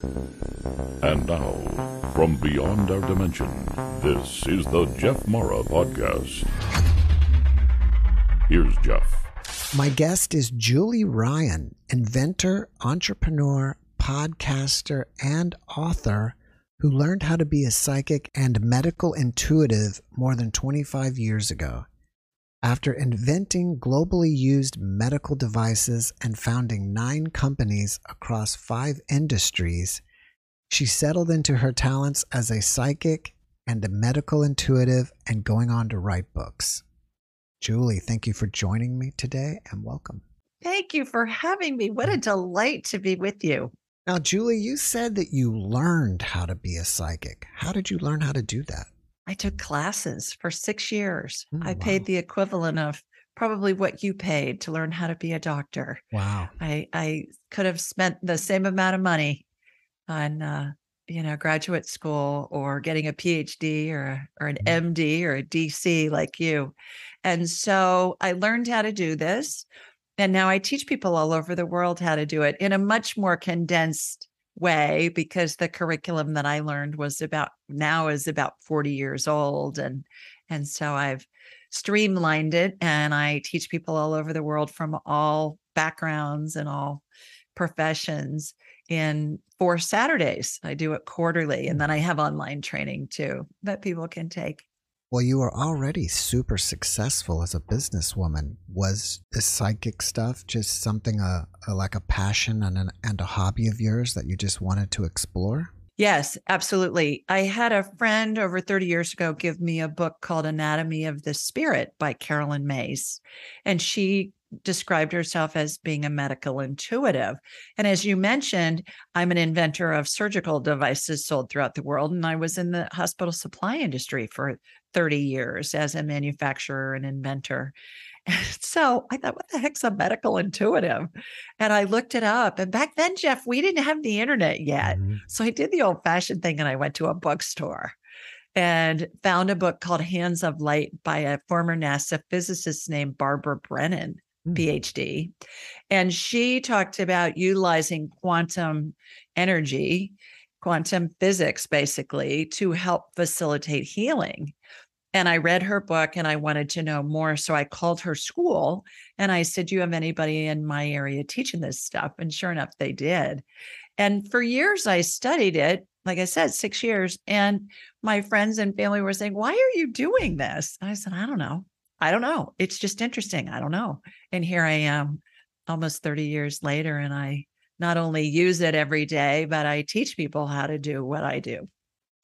And now, from beyond our dimension, this is the Jeff Mara Podcast. Here's Jeff. My guest is Julie Ryan, inventor, entrepreneur, podcaster, and author who learned how to be a psychic and medical intuitive more than 25 years ago. After inventing globally used medical devices and founding nine companies across five industries, she settled into her talents as a psychic and a medical intuitive and going on to write books. Julie, thank you for joining me today and welcome. Thank you for having me. What a delight to be with you. Now, Julie, you said that you learned how to be a psychic. How did you learn how to do that? I took classes for six years. Oh, I wow. paid the equivalent of probably what you paid to learn how to be a doctor. Wow. I I could have spent the same amount of money on uh, you know graduate school or getting a PhD or or an Mhm. MD or a DC like you. And so I learned how to do this and now I teach people all over the world how to do it in a much more condensed way because the curriculum that I learned was about now is about 40 years old and and so I've streamlined it and I teach people all over the world from all backgrounds and all professions in four Saturdays. I do it quarterly and then I have online training too that people can take. Well, you were already super successful as a businesswoman. Was this psychic stuff just something uh, uh, like a passion and, an, and a hobby of yours that you just wanted to explore? Yes, absolutely. I had a friend over 30 years ago give me a book called Anatomy of the Spirit by Carolyn Myss. And she described herself as being a medical intuitive. And as you mentioned, I'm an inventor of surgical devices sold throughout the world. And I was in the hospital supply industry for 30 years as a manufacturer and inventor. So I thought, what the heck's a medical intuitive? And I looked it up. And back then, Jeff, we didn't have the internet yet. Mhm. So I did the old fashioned thing and I went to a bookstore and found a book called Hands of Light by a former NASA physicist named Barbara Brennan, Hmm. PhD. And she talked about utilizing quantum energy, quantum physics, basically, to help facilitate healing. And I read her book and I wanted to know more. So I called her school and I said, Do you have anybody in my area teaching this stuff? And sure enough, they did. And for years, I studied it, like I said, six years. And my friends and family were saying, Why are you doing this? And I said, I don't know. I don't know. It's just interesting. I don't know. And here I am almost 30 years later. And I not only use it every day, but I teach people how to do what I do.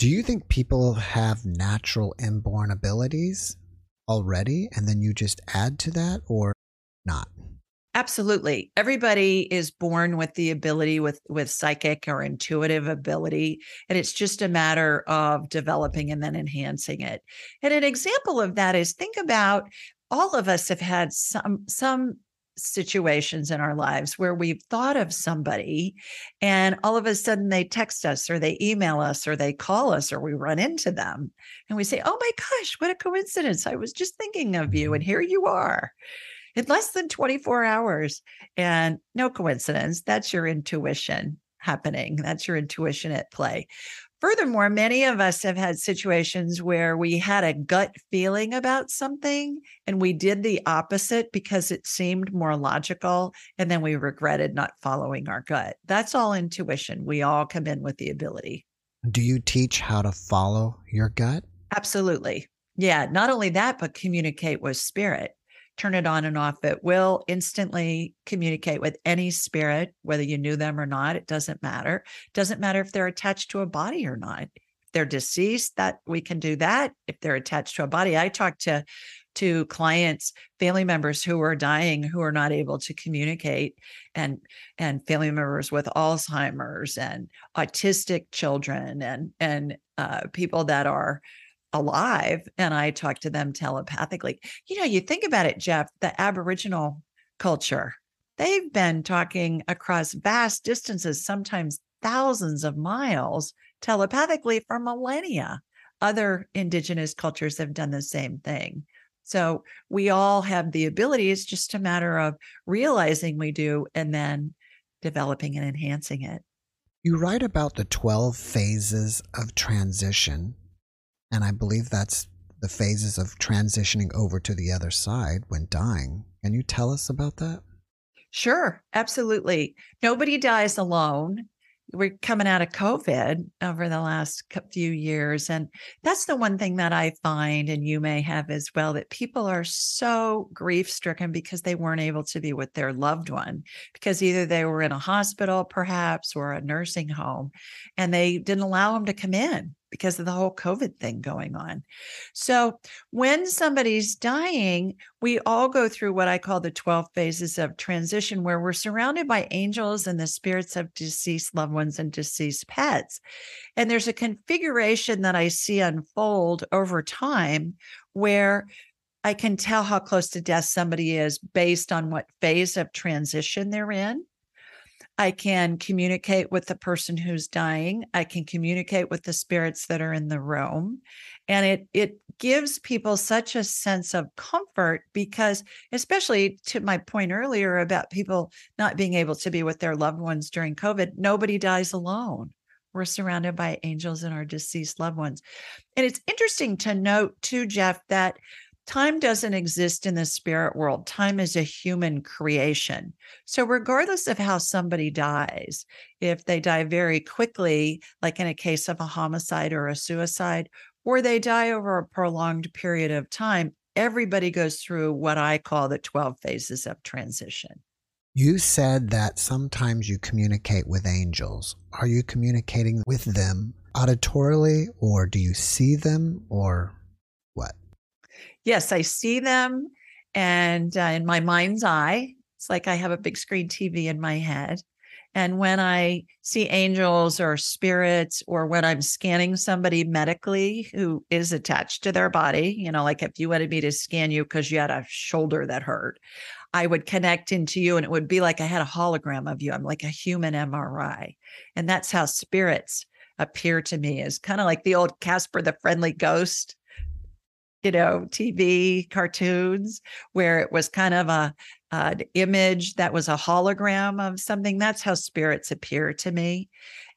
Do you think people have natural inborn abilities already and then you just add to that or not? Absolutely. Everybody is born with the ability with with psychic or intuitive ability and it's just a matter of developing and then enhancing it. And an example of that is think about all of us have had some some situations in our lives where we've thought of somebody and all of a sudden they text us or they email us or they call us or we run into them and we say, "Oh my gosh, what a coincidence. I was just thinking of you and here you are." in less than 24 hours. And no coincidence, that's your intuition happening. That's your intuition at play. Furthermore, many of us have had situations where we had a gut feeling about something and we did the opposite because it seemed more logical. And then we regretted not following our gut. That's all intuition. We all come in with the ability. Do you teach how to follow your gut? Absolutely. Yeah. Not only that, but communicate with spirit. Turn it on and off It will, instantly communicate with any spirit, whether you knew them or not. It doesn't matter. It doesn't matter if they're attached to a body or not. If they're deceased, that we can do that. If they're attached to a body, I talk to to clients family members who are dying who are not able to communicate and and family members with alzheimer's and autistic children and and uh, people that are alive and i talk to them telepathically. You know you think about it jeff the aboriginal culture they've been talking across vast distances sometimes thousands of miles telepathically for millennia. Other indigenous cultures have done the same thing. So we all have the ability it's just a matter of realizing we do and then developing and enhancing it. You write about the 12 phases of transition and I believe that's the phases of transitioning over to the other side when dying. Can you tell us about that? Sure, absolutely. Nobody dies alone we're coming out of COVID over the last few years. And that's the one thing that I find, and you may have as well, that people are so grief stricken because they weren't able to be with their loved one, because either they were in a hospital, perhaps, or a nursing home, and they didn't allow them to come in because of the whole COVID thing going on. So when somebody's dying, we all go through what I call the 12 phases of transition, where we're surrounded by angels and the spirits of deceased loved ones and deceased pets. And there's a configuration that I see unfold over time where I can tell how close to death somebody is based on what phase of transition they're in. I can communicate with the person who's dying. I can communicate with the spirits that are in the room. And it it gives people such a sense of comfort because especially to my point earlier about people not being able to be with their loved ones during COVID, nobody dies alone. We're surrounded by angels and our deceased loved ones. And it's interesting to note too, Jeff, that time doesn't exist in the spirit world. Time is a human creation. So, regardless of how somebody dies, if they die very quickly, like in a case of a homicide or a suicide, or they die over a prolonged period of time, everybody goes through what I call the 12 phases of transition. You said that sometimes you communicate with angels. Are you communicating with them auditorily, or do you see them, or? Yes, I see them. And uh, in my mind's eye, it's like I have a big screen TV in my head. And when I see angels or spirits, or when I'm scanning somebody medically who is attached to their body, you know, like if you wanted me to scan you because you had a shoulder that hurt, I would connect into you and it would be like I had a hologram of you. I'm like a human MRI. And that's how spirits appear to me, is kind of like the old Casper the Friendly Ghost you know, TV cartoons where it was kind of a an image that was a hologram of something. That's how spirits appear to me.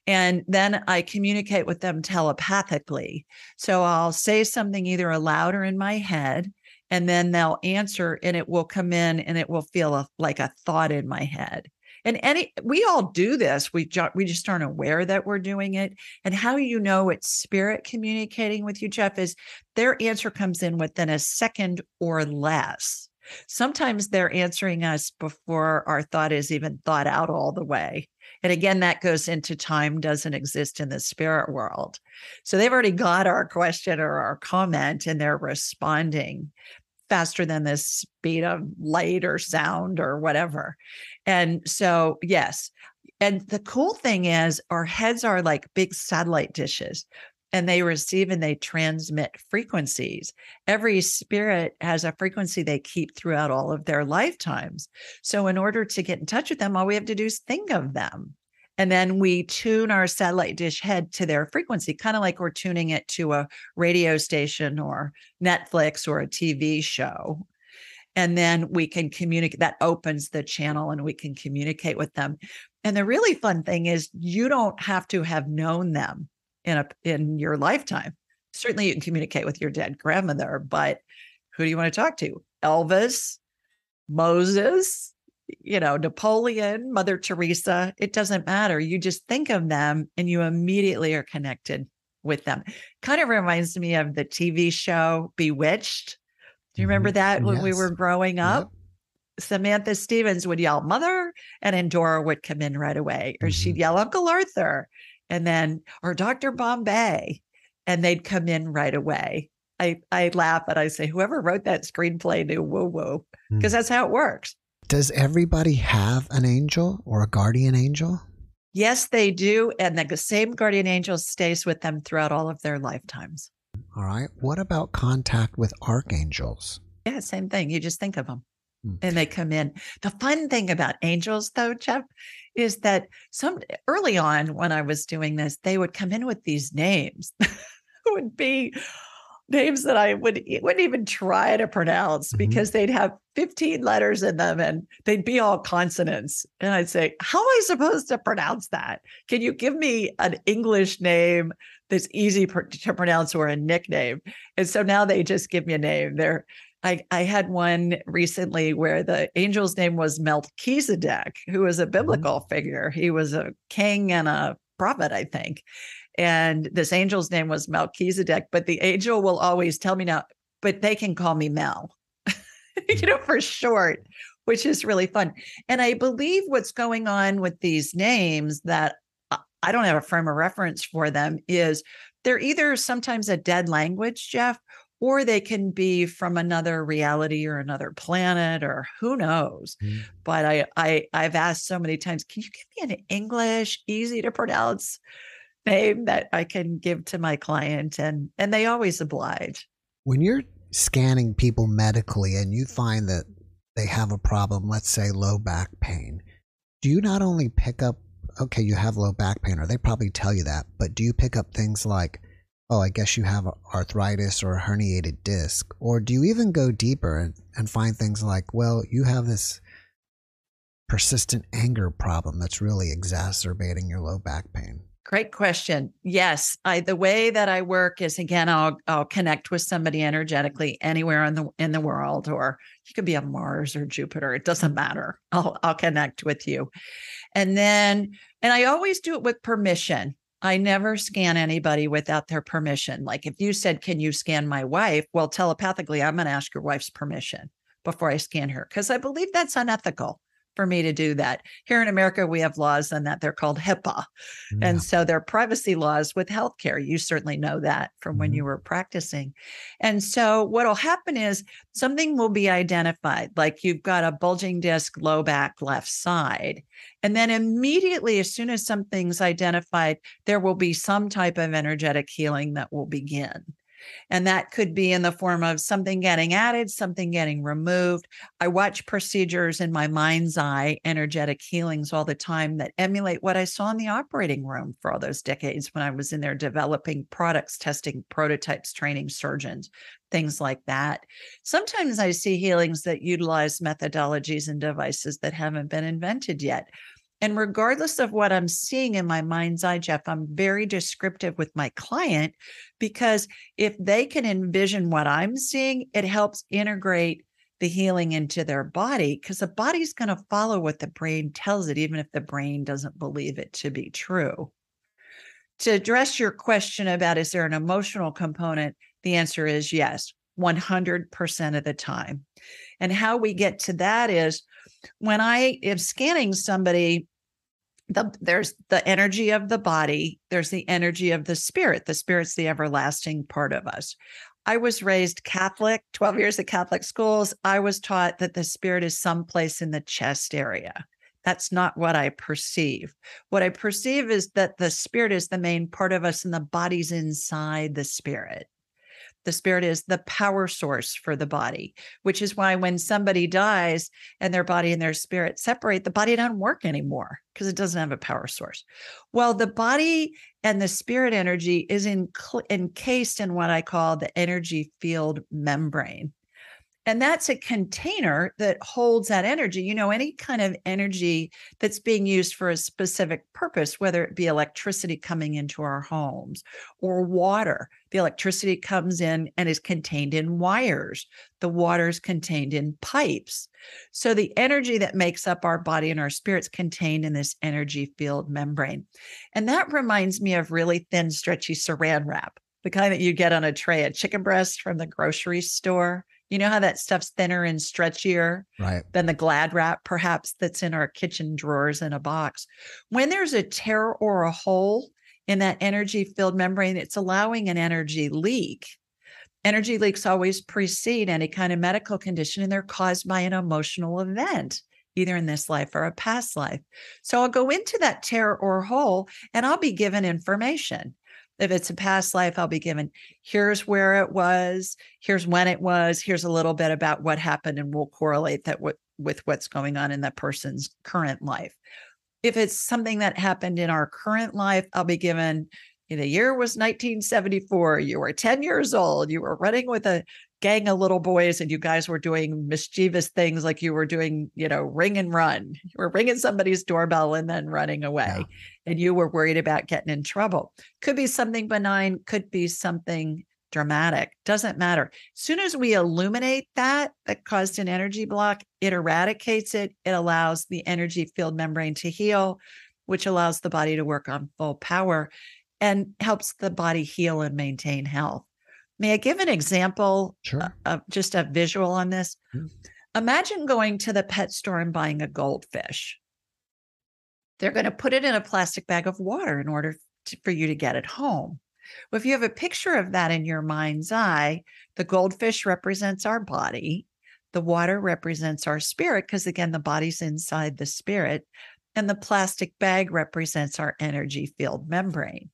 And then I communicate with them telepathically. So I'll say something either aloud or in my head, and then they'll answer, and it will come in and it will feel a, like a thought in my head. And any we all do this. We ju- we just aren't aware that we're doing it. And how you know it's spirit communicating with you, Jeff, is their answer comes in within a second or less. Sometimes they're answering us before our thought is even thought out all the way. And again, that goes into time doesn't exist in the spirit world. So they've already got our question or our comment and they're responding faster than the speed of light or sound or whatever. And so, yes. And the cool thing is, our heads are like big satellite dishes and they receive and they transmit frequencies. Every spirit has a frequency they keep throughout all of their lifetimes. So, in order to get in touch with them, all we have to do is think of them. And then we tune our satellite dish head to their frequency, kind of like we're tuning it to a radio station or Netflix or a TV show. And then we can communicate, that opens the channel and we can communicate with them. And the really fun thing is you don't have to have known them in a in your lifetime. Certainly you can communicate with your dead grandmother, but who do you want to talk to? Elvis, Moses, you know, Napoleon, Mother Teresa, it doesn't matter. You just think of them and you immediately are connected with them. Kind of reminds me of the TV show Bewitched. Do you remember mm-hmm. that when yes. we were growing up? Yep. Samantha Stephens would yell mother and Endora would come in right away or mm-hmm. she'd yell Uncle Arthur and then or Dr. Bombay and they'd come in right away. I, I laugh and I say, whoever wrote that screenplay knew whoa, whoa, because Hmm. that's how it works. Does everybody have an angel or a guardian angel? Yes, they do. And the same guardian angel stays with them throughout all of their lifetimes. All right. What about contact with archangels? Yeah, same thing. You just think of them Hmm. and they come in. The fun thing about angels, though, Jeff, is that some early on when I was doing this, they would come in with these names. would be names that I would wouldn't even try to pronounce Mhm. because they'd have 15 letters in them and they'd be all consonants. And I'd say, How am I supposed to pronounce that? Can you give me an English name that's easy pr- to pronounce or a nickname? And so now they just give me a name. They're I, I had one recently where the angel's name was Melchizedek, who was a biblical figure. He was a king and a prophet, I think. And this angel's name was Melchizedek, but the angel will always tell me now, but they can call me Mel, you know, for short, which is really fun. And I believe what's going on with these names that I- I don't have a frame of reference for them is they're either sometimes a dead language, Jeff, or they can be from another reality or another planet or who knows Mm. but I, I i've asked so many times can you give me an english easy to pronounce name that i can give to my client and and they always oblige When you're scanning people medically and you find that they have a problem, let's say low back pain, do you not only pick up, okay, you have low back pain, or they probably tell you that, but do you pick up things like, oh, I guess you have arthritis or a herniated disc? Or do you even go deeper and, and find things like, well, you have this persistent anger problem that's really exacerbating your low back pain? Great question. Yes, I the way that I work is again I'll I'll connect with somebody energetically anywhere in the in the world or you could be on Mars or Jupiter, it doesn't matter. I'll I'll connect with you. And then and I always do it with permission. I never scan anybody without their permission. Like if you said, "Can you scan my wife?" Well, telepathically I'm going to ask your wife's permission before I scan her because I believe that's unethical for me to do that. Here in America we have laws on that they're called HIPAA. And so there are privacy laws with healthcare. You certainly know that from when Mhm. you were practicing. And so what'll happen is something will be identified, like you've got a bulging disc, low back, left side. And then immediately, as soon as something's identified, there will be some type of energetic healing that will begin. And that could be in the form of something getting added, something getting removed. I watch procedures in my mind's eye, energetic healings all the time that emulate what I saw in the operating room for all those decades when I was in there developing products, testing prototypes, training surgeons, things like that. Sometimes I see healings that utilize methodologies and devices that haven't been invented yet. And regardless of what I'm seeing in my mind's eye, Jeff, I'm very descriptive with my client because if they can envision what I'm seeing, it helps integrate the healing into their body because the body's going to follow what the brain tells it, even if the brain doesn't believe it to be true. To address your question about is there an emotional component, the answer is yes, 100% of the time. And how we get to that is when I am scanning somebody, the, there's the energy of the body, there's the energy of the spirit. The spirit's the everlasting part of us. I was raised Catholic, 12 years at Catholic schools. I was taught that the spirit is someplace in the chest area. That's not what I perceive. What I perceive is that the spirit is the main part of us and the body's inside the spirit. The spirit is the power source for the body, which is why when somebody dies and their body and their spirit separate, the body doesn't work anymore because it doesn't have a power source. Well, the body and the spirit energy is in, encased in what I call the energy field membrane. And that's a container that holds that energy. You know, any kind of energy that's being used for a specific purpose, whether it be electricity coming into our homes or water, the electricity comes in and is contained in wires. The water is contained in pipes. So the energy that makes up our body and our spirits contained in this energy field membrane. And that reminds me of really thin, stretchy saran wrap, the kind that you get on a tray of chicken breast from the grocery store. You know how that stuff's thinner and stretchier Right. than the glad wrap, perhaps, that's in our kitchen drawers in a box. When there's a tear or a hole in that energy field membrane, it's allowing an energy leak. Energy leaks always precede any kind of medical condition, and they're caused by an emotional event, either in this life or a past life. So I'll go into that tear or hole and I'll be given information. If it's a past life, I'll be given here's where it was, here's when it was, here's a little bit about what happened, and we'll correlate that with, with what's going on in that person's current life. If it's something that happened in our current life, I'll be given the year was 1974. You were 10 years old. You were running with a gang of little boys and you guys were doing mischievous things like you were doing, you know, ring and run. You were ringing somebody's doorbell and then running away. Yeah. And you were worried about getting in trouble. Could be something benign, could be something dramatic. Doesn't matter. As soon as we illuminate that that caused an energy block, it eradicates it. It allows the energy field membrane to heal, which allows the body to work on full power and helps the body heal and maintain health. May I give an example sure. of just a visual on this? Mm-hmm. Imagine going to the pet store and buying a goldfish. They're going to put it in a plastic bag of water in order to, for you to get it home. Well, if you have a picture of that in your mind's eye, the goldfish represents our body, the water represents our spirit, because again, the body's inside the spirit, and the plastic bag represents our energy field membrane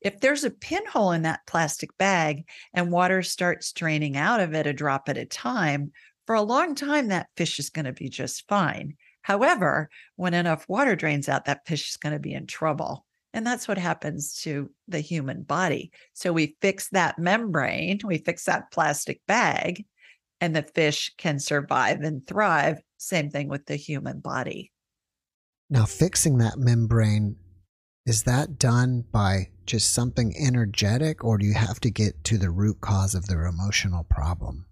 if there's a pinhole in that plastic bag and water starts draining out of it a drop at a time, for a long time, that fish is going to be just fine. However, when enough water drains out, that fish is going to be in trouble. And that's what happens to the human body. So we fix that membrane, we fix that plastic bag, and the fish can survive and thrive. Same thing with the human body. Now, fixing that membrane, is that done by just something energetic, or do you have to get to the root cause of their emotional problem?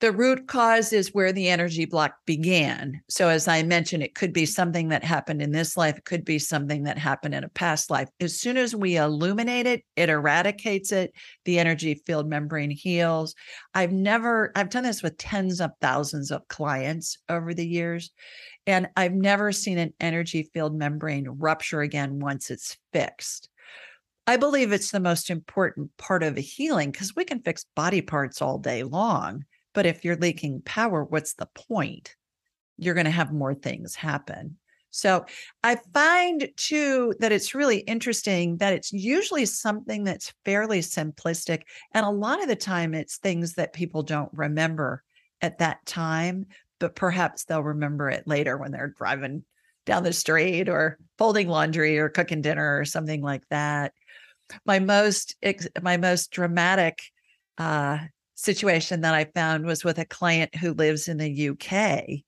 The root cause is where the energy block began. So, as I mentioned, it could be something that happened in this life, it could be something that happened in a past life. As soon as we illuminate it, it eradicates it, the energy field membrane heals. I've never, I've done this with tens of thousands of clients over the years, and I've never seen an energy field membrane rupture again once it's fixed. I believe it's the most important part of a healing because we can fix body parts all day long. But if you're leaking power, what's the point? You're going to have more things happen. So I find too that it's really interesting that it's usually something that's fairly simplistic. And a lot of the time, it's things that people don't remember at that time, but perhaps they'll remember it later when they're driving down the street or folding laundry or cooking dinner or something like that my most my most dramatic uh, situation that I found was with a client who lives in the UK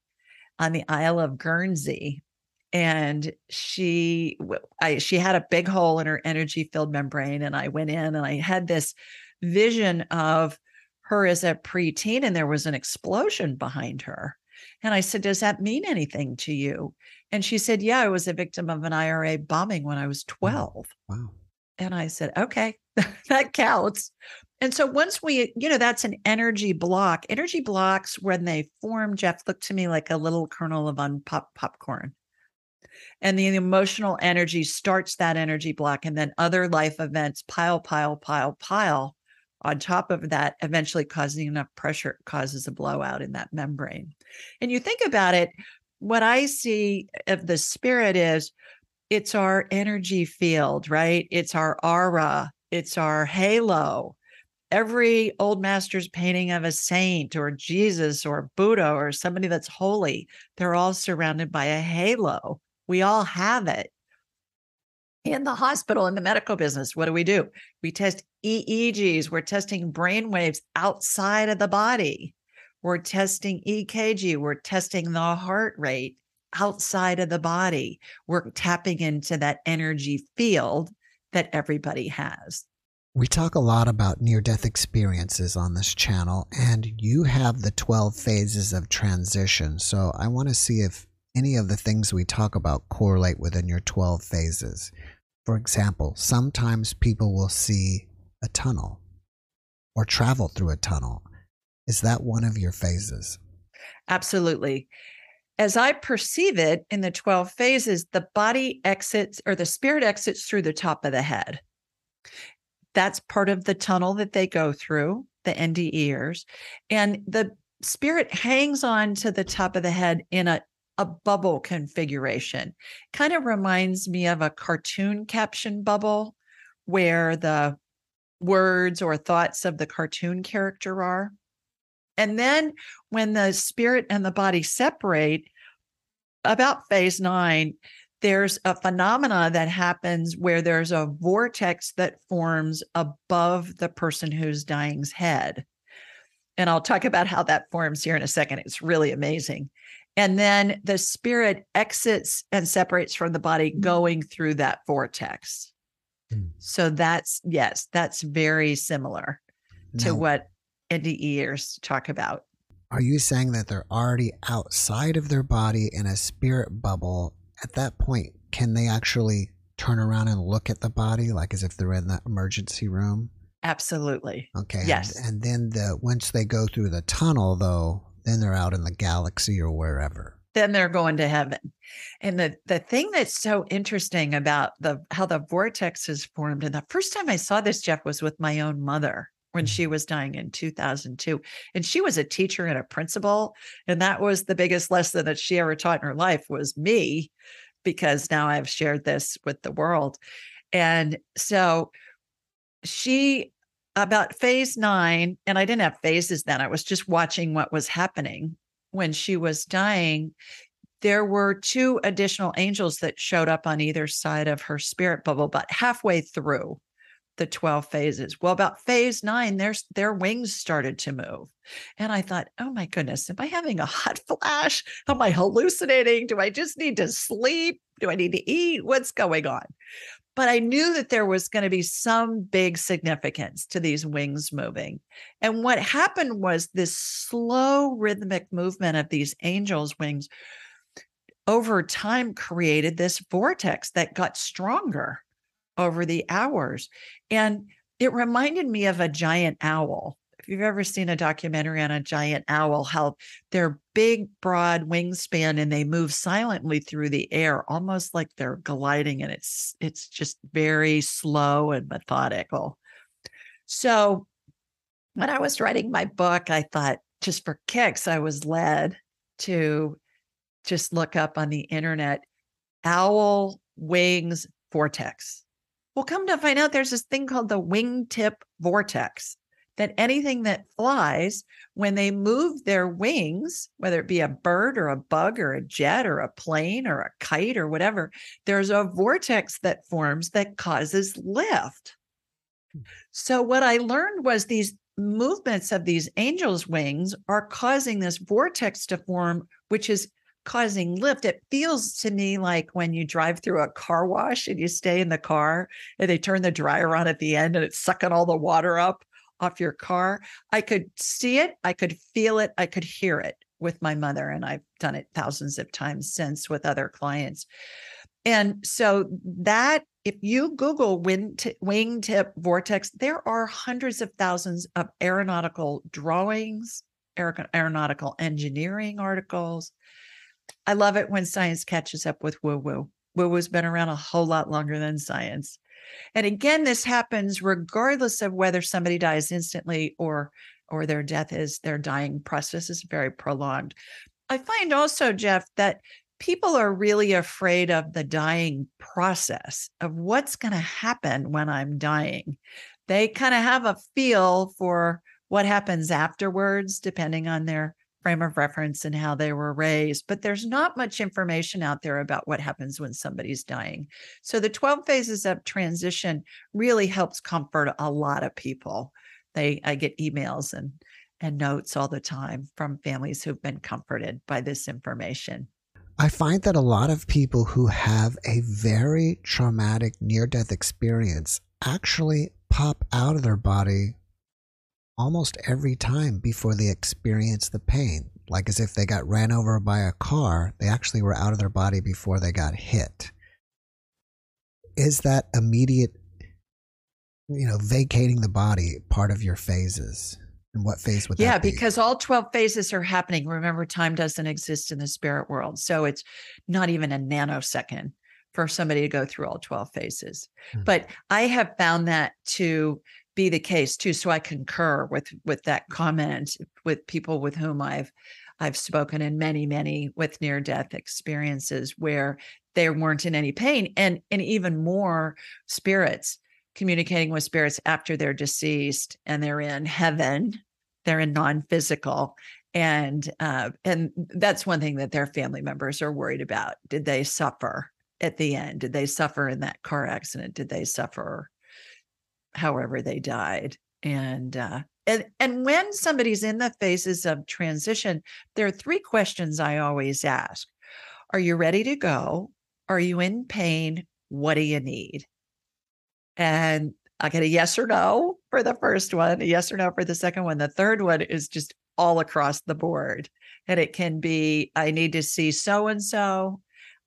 on the Isle of Guernsey, and she I she had a big hole in her energy field membrane, and I went in and I had this vision of her as a preteen, and there was an explosion behind her. And I said, Does that mean anything to you? And she said, Yeah, I was a victim of an IRA bombing when I was mm. 12. Wow. And I said, okay, that counts. And so once we, you know, that's an energy block. Energy blocks, when they form, Jeff, look to me like a little kernel of unpopped popcorn. And the emotional energy starts that energy block. And then other life events pile, pile, pile, pile on top of that, eventually causing enough pressure causes a blowout in that membrane. And you think about it, what I see of the spirit is it's our energy field, right? It's our aura, it's our halo. Every old master's painting of a saint or Jesus or Buddha or somebody that's holy, they're all surrounded by a halo. We all have it. In the hospital, in the medical business, what do we do? We test EEGs, we're testing brain waves outside of the body. We're testing EKG, we're testing the heart rate outside of the body. We're tapping into that energy field that everybody has. We talk a lot about near death experiences on this channel, and you have the 12 phases of transition. So I want to see if any of the things we talk about correlate within your 12 phases. For example, sometimes people will see a tunnel or travel through a tunnel. Is that one of your phases? Absolutely as I perceive it in the 12 phases, the body exits or the spirit exits through the top of the head. That's part of the tunnel that they go through, the NDErs. And the spirit hangs on to the top of the head in a, a bubble configuration. Kind of reminds me of a cartoon caption bubble where the words or thoughts of the cartoon character are. And then when the spirit and the body separate, about phase nine, there's a phenomena that happens where there's a vortex that forms above the person who's dying's head. And I'll talk about how that forms here in a second. It's really amazing. And then the spirit exits and separates from the body going through that vortex. Mm. So that's, yes, that's very similar to what Ears talk about. Are you saying that they're already outside of their body in a spirit bubble? At that point, can they actually turn around and look at the body like as if they're in the emergency room? Absolutely. Okay. Yes. And, and then the once they go through the tunnel though, then they're out in the galaxy or wherever. Then they're going to heaven. And the the thing that's so interesting about the how the vortex is formed, and the first time I saw this, Jeff, was with my own mother when she was dying in 2002. And she was a teacher and a principal. And that was the biggest lesson that she ever taught in her life was me, because now I've shared this with the world. And so she about phase nine, and I didn't have phases then. I was just watching what was happening when she was dying. There were two additional angels that showed up on either side of her spirit bubble, but halfway through the 12 phases. Well, about phase nine, there's their wings started to move. And I thought, oh my goodness, am I having a hot flash? Am I hallucinating? Do I just need to sleep? Do I need to eat? What's going on? but I knew that there was going to be some big significance to these wings moving. And what happened was this slow rhythmic movement of these angels' wings over time created this vortex that got stronger over the hours. And it reminded me of a giant owl if you've ever seen a documentary on a giant owl, how they're big, broad wingspan and they move silently through the air, almost like they're gliding, and it's it's just very slow and methodical. So when I was writing my book, I thought just for kicks, I was led to just look up on the internet owl wings vortex. Well, come to find out there's this thing called the wingtip vortex that anything that flies, when they move their wings, whether it be a bird or a bug or a jet or a plane or a kite or whatever, there's a vortex that forms that causes lift. Hmm. So, what I learned was these movements of these angels' wings are causing this vortex to form, which is causing lift. It feels to me like when you drive through a car wash and you stay in the car and they turn the dryer on at the end and it's sucking all the water up off your car. I could see it, I could feel it, I could hear it with my mother. And I've done it thousands of times since with other clients. And so that if you Google wingtip vortex, there are hundreds of thousands of aeronautical drawings, aeronautical engineering articles. I love it when science catches up with woo woo. Woo woo's been around a whole lot longer than science. And again, this happens regardless of whether somebody dies instantly or or their death is their dying process is very prolonged. I find also, Jeff, that people are really afraid of the dying process of what's going to happen when I'm dying. They kind of have a feel for what happens afterwards, depending on their frame of reference and how they were raised, but there's not much information out there about what happens when somebody's dying. So the 12 phases of transition really helps comfort a lot of people. They I get emails and and notes all the time from families who've been comforted by this information. I find that a lot of people who have a very traumatic near death experience actually pop out of their body almost every time before they experience the pain. Like as if they got ran over by a car, they actually were out of their body before they got hit. Is that immediate, you know, vacating the body part of your phases? And what phase would yeah, that be? because all 12 phases are happening. Remember, time doesn't exist in the spirit world. So it's not even a nanosecond for somebody to go through all 12 phases. Hmm. But I have found that to be the case too. So I concur with with that comment with people with whom I've I've spoken in many, many with near death experiences where they weren't in any pain and and even more spirits communicating with spirits after they're deceased and they're in heaven they're in non-physical and uh, and that's one thing that their family members are worried about did they suffer at the end did they suffer in that car accident did they suffer however they died and uh, and and when somebody's in the phases of transition there are three questions i always ask. Are you ready to go? Are you in pain? What do you need? And i get a yes or no for the first one a yes or no for the second one. The third one is just all across the board and it can be i need to see so and so.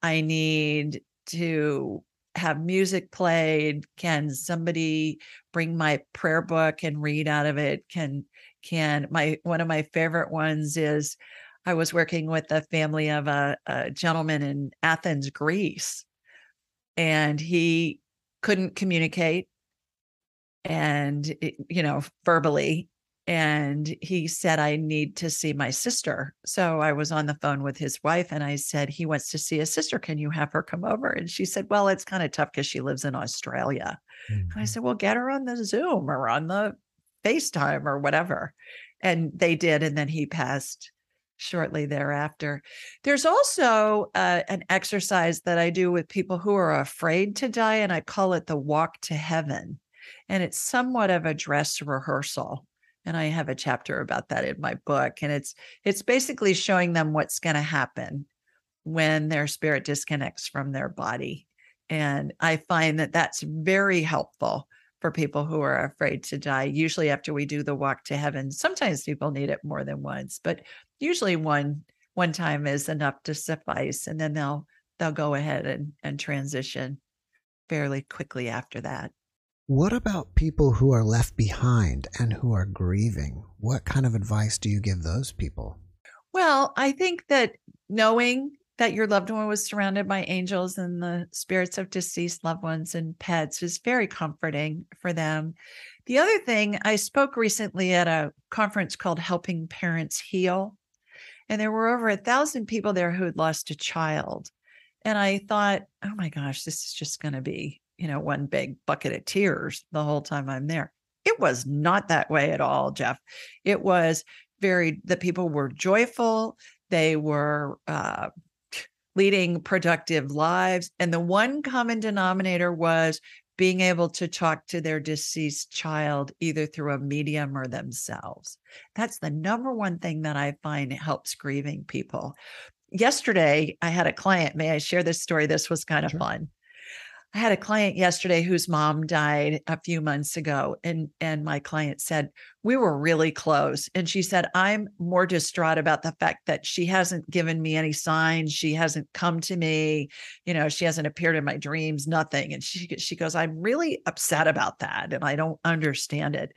I need to have music played can somebody bring my prayer book and read out of it can can my one of my favorite ones is i was working with the family of a, a gentleman in athens greece and he couldn't communicate and eh, you know verbally and he said i need to see my sister so i was on the phone with his wife and i said he wants to see his sister can you have her come over and she said well it's kind of tough because she lives in australia and I said, well, get her on the Zoom or on the FaceTime or whatever. And they did. And then he passed shortly thereafter. There's also uh, an exercise that I do with people who are afraid to die, and I call it the walk to heaven. And it's somewhat of a dress rehearsal. And I have a chapter about that in my book. And it's it's basically showing them what's going to happen when their spirit disconnects from their body. And I find that that's very helpful for people who are afraid to die. Usually, after we do the walk to heaven, sometimes people need it more than once, but usually one one time is enough to suffice, and then they'll they'll go ahead and and transition fairly quickly after that. What about people who are left behind and who are grieving? What kind of advice do you give those people? Well, I think that knowing that your loved one was surrounded by angels and the spirits of deceased loved ones and pets is very comforting for them. The other thing, I spoke recently at a conference called Helping Parents Heal, and there were over a thousand people there who had lost a child. And I thought, oh my gosh, this is just going to be, you know, one big bucket of tears the whole time I'm there. It was not that way at all, Jeff. It was very, the people were joyful. They were uh, leading productive lives. And the one common denominator was being able to talk to their deceased child either through a medium or themselves. That's the number one thing that I find helps grieving people. Yesterday, I had a client. May I share this story? This was kind of Sure. fun. I had a client yesterday whose mom died a few months ago and and my client said we were really close and she said I'm more distraught about the fact that she hasn't given me any signs she hasn't come to me you know she hasn't appeared in my dreams nothing and she she goes I'm really upset about that and I don't understand it.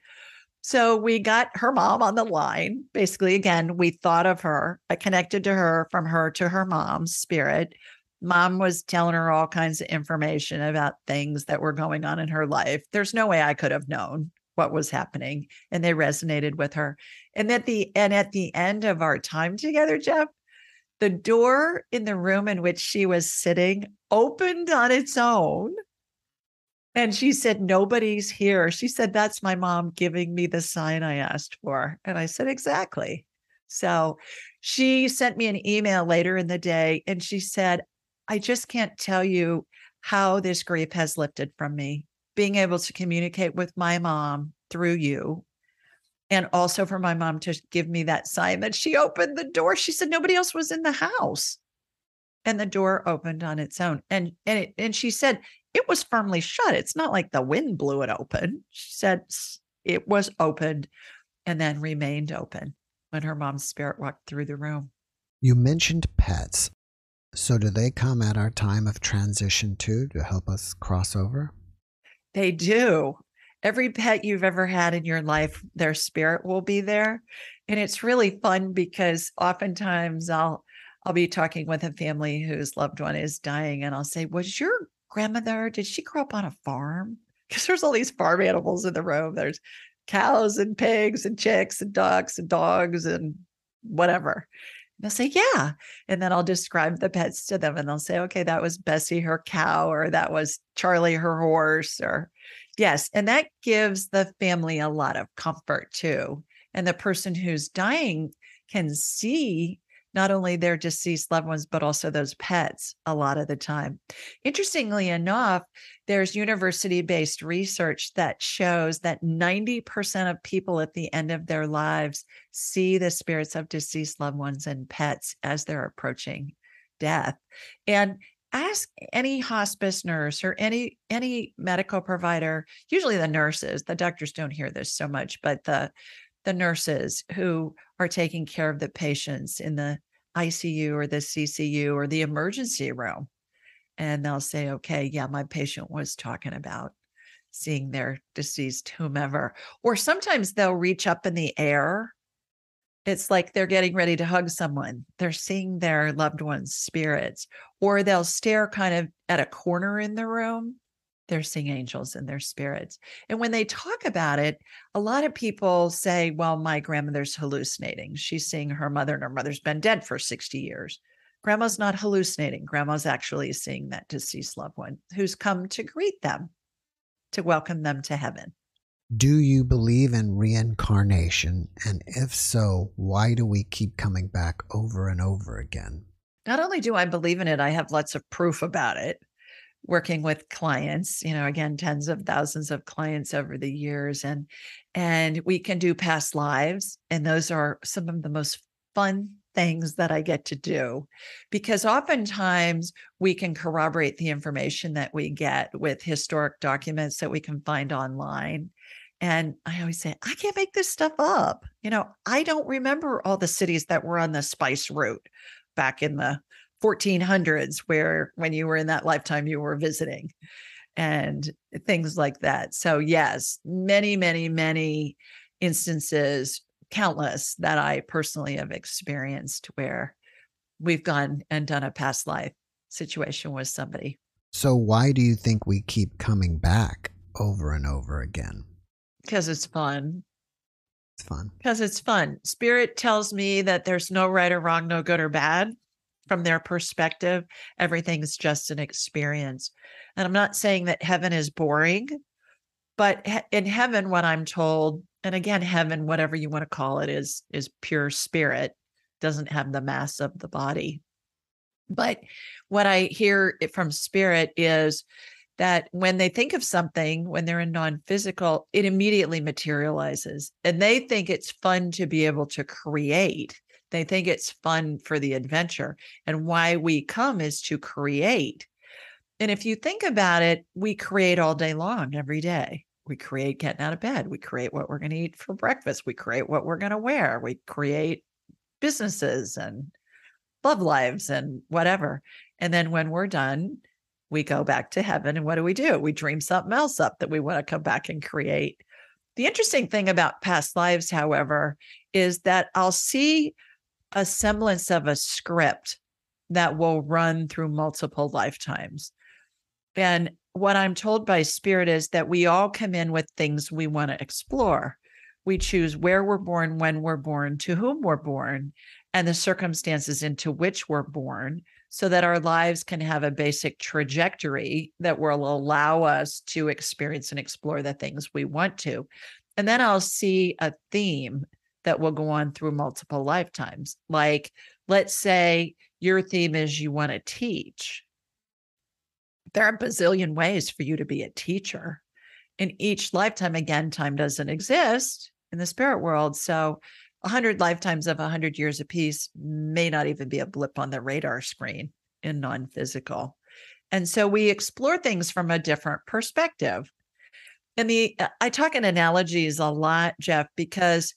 So we got her mom on the line basically again we thought of her I connected to her from her to her mom's spirit mom was telling her all kinds of information about things that were going on in her life. There's no way I could have known what was happening and they resonated with her. And at the and at the end of our time together, Jeff, the door in the room in which she was sitting opened on its own. And she said, Nobody's here. She said, That's my mom giving me the sign I asked for. And I said, Exactly. So she sent me an email later in the day and she said, I just can't tell you how this grief has lifted from me. Being able to communicate with my mom through you, and also for my mom to give me that sign that she opened the door. She said nobody else was in the house, and the door opened on its own. And and it, and she said it was firmly shut. It's not like the wind blew it open. She said it was opened, and then remained open when her mom's spirit walked through the room. You mentioned pets. So, do they come at our time of transition too to help us cross over? They do. Every pet you've ever had in your life, their spirit will be there. And it's really fun because oftentimes I'll I'll be talking with a family whose loved one is dying, and I'll say, Was your grandmother, did she grow up on a farm? Because there's all these farm animals in the room. There's cows and pigs and chicks and ducks and dogs and whatever. They'll say, Yeah. And then I'll describe the pets to them and they'll say, Okay, that was Bessie, her cow, or that was Charlie, her horse, or yes. And that gives the family a lot of comfort too. And the person who's dying can see not only their deceased loved ones, but also those pets a lot of the time. Interestingly enough, there's university based research that shows that 90% of people at the end of their lives see the spirits of deceased loved ones and pets as they're approaching death. And ask any hospice nurse or any any medical provider usually the nurses the doctors don't hear this so much but the the nurses who are taking care of the patients in the ICU or the CCU or the emergency room. And they'll say, okay, yeah, my patient was talking about seeing their deceased whomever. Or sometimes they'll reach up in the air. It's like they're getting ready to hug someone. They're seeing their loved one's spirits, or they'll stare kind of at a corner in the room they're seeing angels and their spirits. And when they talk about it, a lot of people say, well, my grandmother's hallucinating. She's seeing her mother, and her mother's been dead for 60 years. Grandma's not hallucinating. Grandma's actually seeing that deceased loved one who's come to greet them, to welcome them to heaven. Do you believe in reincarnation? And if so, why do we keep coming back over and over again? Not only do I believe in it, I have lots of proof about it working with clients you know again tens of thousands of clients over the years and and we can do past lives and those are some of the most fun things that I get to do because oftentimes we can corroborate the information that we get with historic documents that we can find online and I always say, I can't make this stuff up. You know, I don't remember all the cities that were on the spice route back in the 1400s where when you were in that lifetime you were visiting and things like that. So yes many many many instances countless that i personally have experienced where we've gone and done a past life situation with somebody. So why do you think we keep coming back over and over again? Because it's fun. It's fun. Because it's fun. Spirit tells me that there's no right or wrong no good or bad from their perspective, everything's just an experience. And I'm not saying that heaven is boring, but in heaven, what I'm told, and again, heaven, whatever you want to call it, is is pure spirit, doesn't have the mass of the body. But what I hear from spirit is that when they think of something, when they're in non physical, it immediately materializes. And they think it's fun to be able to create they think it's fun for the adventure. And why we come is to create. And if you think about it, we create all day long, every day. We create getting out of bed. We create what we're going to eat for breakfast. We create what we're going to wear. We create businesses and love lives and whatever. And then when we're done, we go back to heaven. And what do we do? We dream something else up that we want to come back and create. The interesting thing about past lives, however, is that I'll see a semblance of a script that will run through multiple lifetimes. And what I'm told by spirit is that we all come in with things we want to explore. We choose where we're born, when we're born, to whom we're born, and the circumstances into which we're born, so that our lives can have a basic trajectory that will allow us to experience and explore the things we want to. And then I'll see a theme that will go on through multiple lifetimes. Like, let's say your theme is you want to teach. There are a bazillion ways for you to be a teacher. In each lifetime, again, time doesn't exist in the spirit world. So, 100 lifetimes of 100 years apiece may not even be a blip on the radar screen in non physical. And so we explore things from a different perspective. And the I talk in analogies a lot, Jeff, because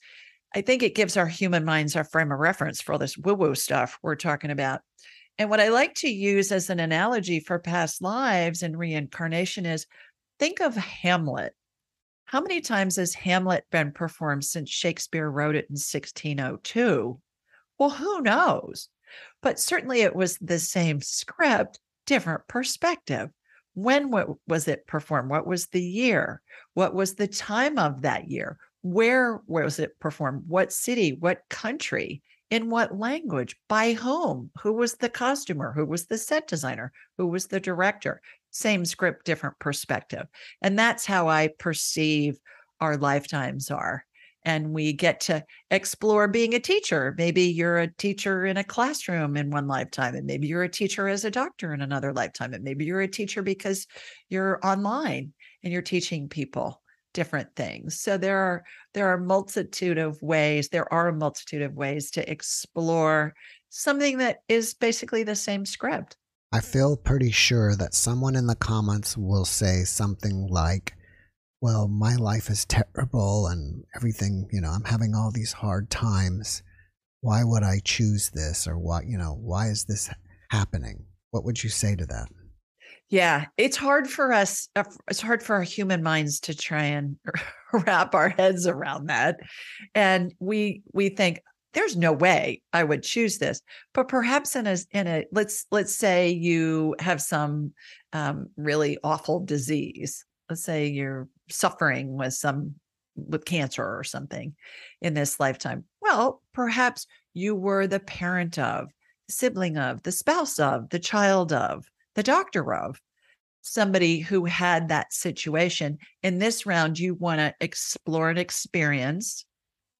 I think it gives our human minds our frame of reference for all this woo woo stuff we're talking about. And what I like to use as an analogy for past lives and reincarnation is think of Hamlet. How many times has Hamlet been performed since Shakespeare wrote it in 1602? Well, who knows? but certainly it was the same script, different perspective. When was it performed? What was the year? What was the time of that year? Where was it performed? What city? What country? In what language? By whom? Who was the costumer? Who was the set designer? Who was the director? Same script, different perspective. And that's how I perceive our lifetimes are and we get to explore being a teacher. Maybe you're a teacher in a classroom in one lifetime, and maybe you're a teacher as a doctor in another lifetime, and maybe you're a teacher because you're online and you're teaching people different things. So there are there are multitude of ways, there are a multitude of ways to explore something that is basically the same script. I feel pretty sure that someone in the comments will say something like well, my life is terrible and everything, you know, I'm having all these hard times. Why would I choose this or what, you know, why is this happening? What would you say to that? Yeah, it's hard for us, uh, it's hard for our human minds to try and wrap our heads around that. And we we think there's no way I would choose this. But perhaps in a in a let's let's say you have some um, really awful disease. Let's say you're suffering with some with cancer or something in this lifetime. Well, perhaps you were the parent of, sibling of, the spouse of, the child of, the doctor of somebody who had that situation. In this round, you want to explore and experience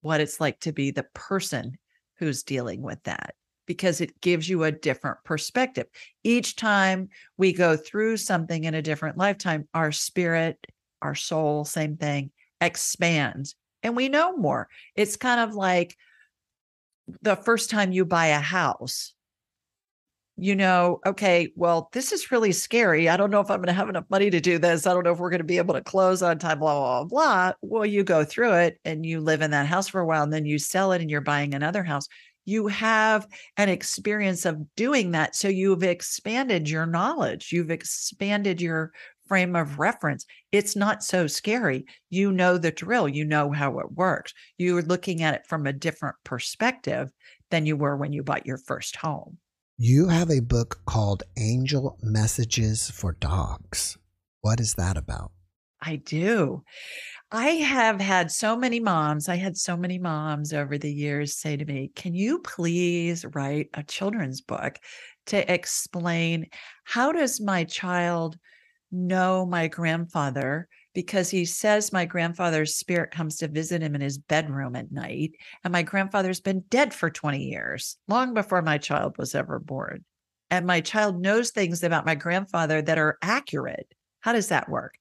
what it's like to be the person who's dealing with that because it gives you a different perspective. Each time we go through something in a different lifetime, our spirit our soul, same thing, expands and we know more. It's kind of like the first time you buy a house, you know, okay, well, this is really scary. I don't know if I'm going to have enough money to do this. I don't know if we're going to be able to close on time, blah, blah, blah, blah. Well, you go through it and you live in that house for a while and then you sell it and you're buying another house. You have an experience of doing that. So you've expanded your knowledge, you've expanded your frame of reference, it's not so scary. You know the drill, you know how it works. You're looking at it from a different perspective than you were when you bought your first home. You have a book called Angel Messages for Dogs. What is that about? I do. I have had so many moms. I had so many moms over the years say to me, Can you please write a children's book to explain how does my child know my grandfather because he says my grandfather's spirit comes to visit him in his bedroom at night. And my grandfather's been dead for 20 years, long before my child was ever born. And my child knows things about my grandfather that are accurate. How does that work?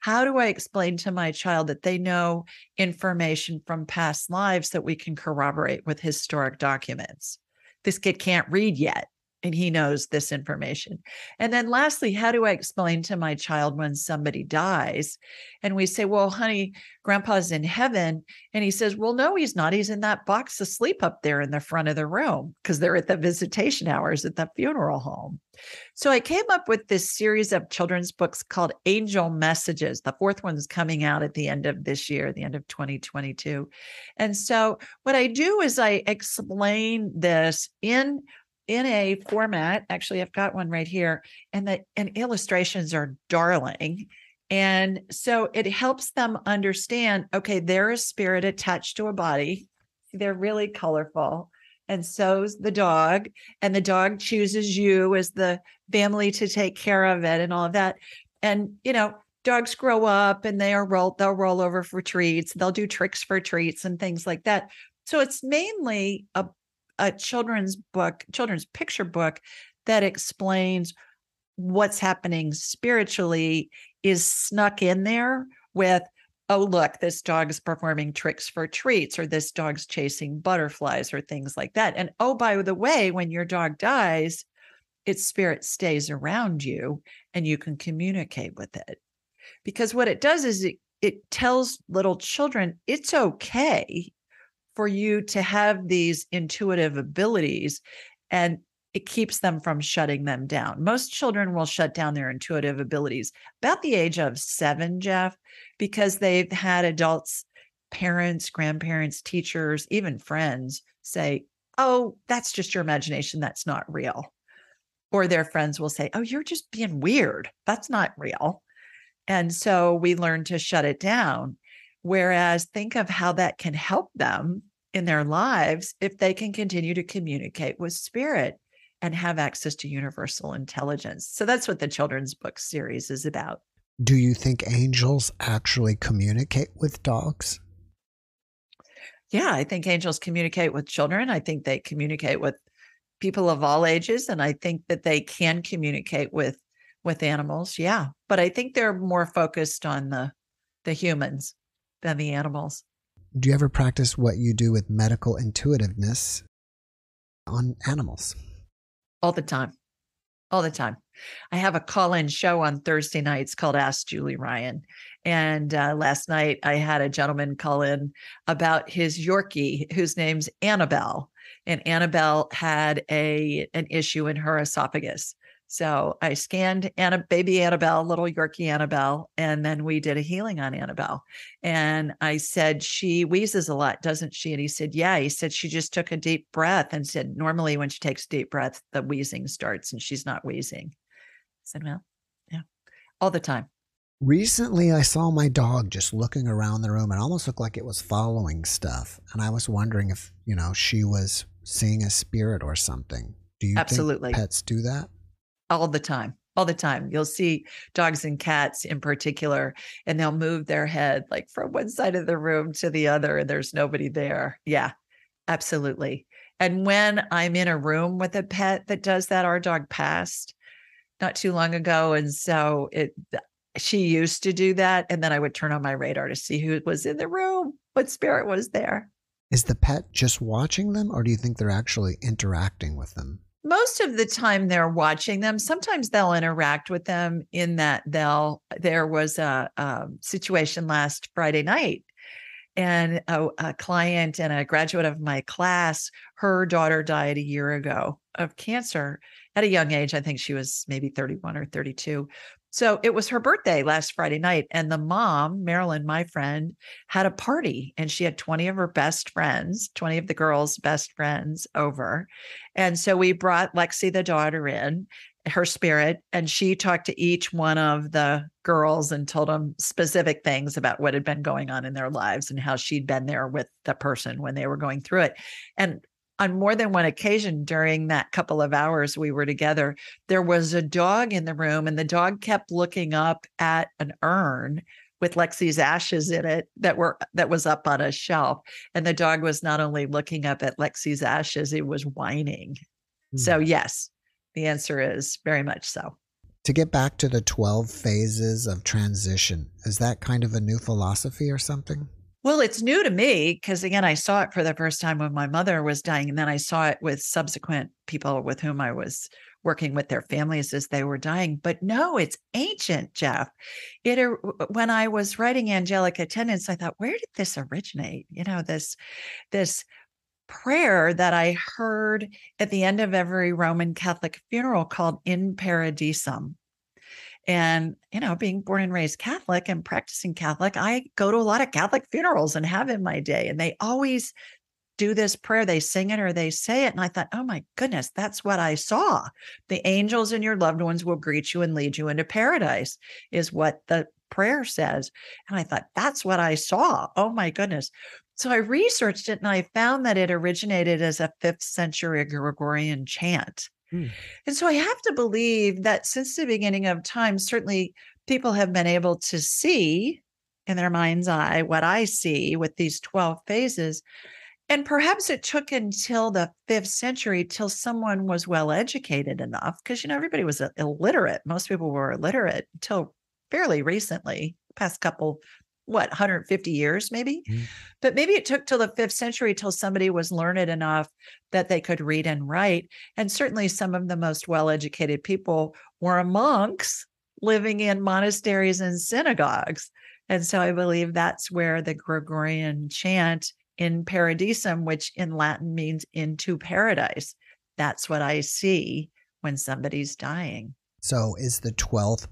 How do I explain to my child that they know information from past lives that we can corroborate with historic documents? This kid can't read yet and he knows this information. And then lastly, how do I explain to my child when somebody dies? And we say, well, honey, grandpa's in heaven. And he says, well, no, he's not. He's in that box asleep up there in the front of the room because they're at the visitation hours at the funeral home. So I came up with this series of children's books called Angel Messages. The fourth one's coming out at the end of this year, the end of 2022. And so what I do is I explain this in in a format. Actually, I've got one right here, and the and illustrations are darling. And so it helps them understand okay, they're a spirit attached to a body. They're really colorful. And so's the dog. And the dog chooses you as the family to take care of it and all of that. And, you know, dogs grow up and they are roll, they'll roll over for treats. They'll do tricks for treats and things like that. So it's mainly a a children's book, children's picture book that explains what's happening spiritually is snuck in there with oh look this dog's performing tricks for treats or this dog's chasing butterflies or things like that. And oh by the way when your dog dies its spirit stays around you and you can communicate with it. Because what it does is it it tells little children it's okay for you to have these intuitive abilities and it keeps them from shutting them down. Most children will shut down their intuitive abilities about the age of seven, Jeff, because they've had adults, parents, grandparents, teachers, even friends say, oh, that's just your imagination. That's not real. Or their friends will say, oh, you're just being weird. That's not real. And so we learn to shut it down. Whereas think of how that can help them in their lives if they can continue to communicate with spirit and have access to universal intelligence. So that's what the children's book series is about. Do you think angels actually communicate with dogs? Yeah, I think angels communicate with children. I think they communicate with people of all ages and I think that they can communicate with with animals. Yeah, but I think they're more focused on the the humans than the animals. Do you ever practice what you do with medical intuitiveness on animals? All the time. All the time. I have a call in show on Thursday nights called Ask Julie Ryan. And uh, last night I had a gentleman call in about his Yorkie, whose name's Annabelle. And Annabelle had a an issue in her esophagus. So I scanned Anna, baby Annabelle, little Yorkie Annabelle, and then we did a healing on Annabelle. And I said, She wheezes a lot, doesn't she? And he said, Yeah. He said, She just took a deep breath and said, Normally, when she takes deep breath, the wheezing starts and she's not wheezing. I said, Well, yeah, all the time. Recently, I saw my dog just looking around the room. It almost looked like it was following stuff. And I was wondering if, you know, she was seeing a spirit or something. Do you Absolutely. pets do that? All the time all the time. You'll see dogs and cats in particular and they'll move their head like from one side of the room to the other and there's nobody there. Yeah absolutely. And when i'm in a room with a pet that does that our dog passed not too long ago and so it she used to do that and then i would turn on my radar to see who was in the room what spirit was there. Is the pet just watching them or do you think they're actually interacting with them most of the time they're watching them sometimes they'll interact with them in that they'll there was a, a situation last friday night and a, a, client and a graduate of my class her daughter died a year ago of cancer at a young age i think she was maybe 31 or 32 so it was her birthday last Friday night, and the mom, Marilyn, my friend, had a party, and she had 20 of her best friends, 20 of the girls' best friends over. And so we brought Lexi, the daughter, in, her spirit, and she talked to each one of the girls and told them specific things about what had been going on in their lives and how she'd been there with the person when they were going through it. And on more than one occasion during that couple of hours we were together, there was a dog in the room, and the dog kept looking up at an urn with Lexi's ashes in it that were that was up on a shelf. And the dog was not only looking up at Lexi's ashes, it was whining. Mm. So yes, the answer is very much so. To get back to the 12 phases of transition, is that kind of a new philosophy or something? Well, it's new to me because again, I saw it for the first time when my mother was dying, and then I saw it with subsequent people with whom I was working with their families as they were dying. But no, it's ancient, Jeff. It when I was writing angelic attendants, I thought, where did this originate? You know, this this prayer that I heard at the end of every Roman Catholic funeral called In Paradisum. And, you know, being born and raised Catholic and practicing Catholic, I go to a lot of Catholic funerals and have in my day. And they always do this prayer. They sing it or they say it. And I thought, oh my goodness, that's what I saw. The angels and your loved ones will greet you and lead you into paradise, is what the prayer says. And I thought, that's what I saw. Oh my goodness. So I researched it and I found that it originated as a fifth century Gregorian chant. Mm. And so I have to believe that since the beginning of time, certainly people have been able to see in their mind's eye what I see with these 12 phases. And perhaps it took until the fifth century till someone was well educated enough, because you know everybody was illiterate. Most people were illiterate until fairly recently, past couple what 150 years maybe mm. but maybe it took till the fifth century till somebody was learned enough that they could read and write and certainly some of the most well-educated people were monks living in monasteries and synagogues and so i believe that's where the gregorian chant in paradisum which in latin means into paradise that's what i see when somebody's dying so is the 12th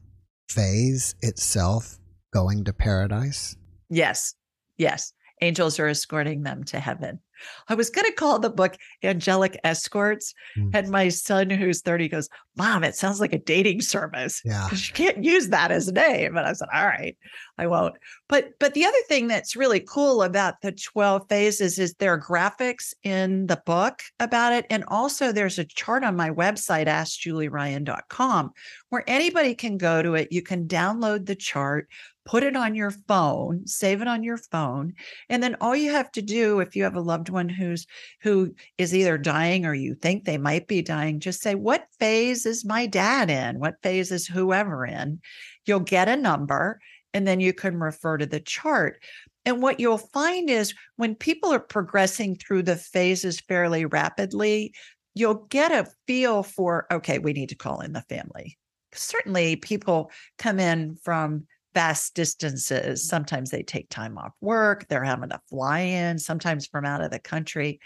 phase itself going to paradise? Yes. Yes. Angels are escorting them to heaven. I was going to call the book Angelic Escorts. Mm. And my son, who's 30, goes, Mom, it sounds like a dating service. Yeah. You can't use that as a name. And I said, All right, I won't. But but the other thing that's really cool about the 12 phases is there are graphics in the book about it. And also there's a chart on my website, askjulieryan.com, where anybody can go to it. You can download the chart put it on your phone save it on your phone and then all you have to do if you have a loved one who's who is either dying or you think they might be dying just say what phase is my dad in? What phase is whoever in? You'll get a number and then you can refer to the chart and what you'll find is when people are progressing through the phases fairly rapidly you'll get a feel for okay we need to call in the family. Certainly people come in from vast distances. Sometimes they take time off work, they're having to fly in, sometimes from out of the country.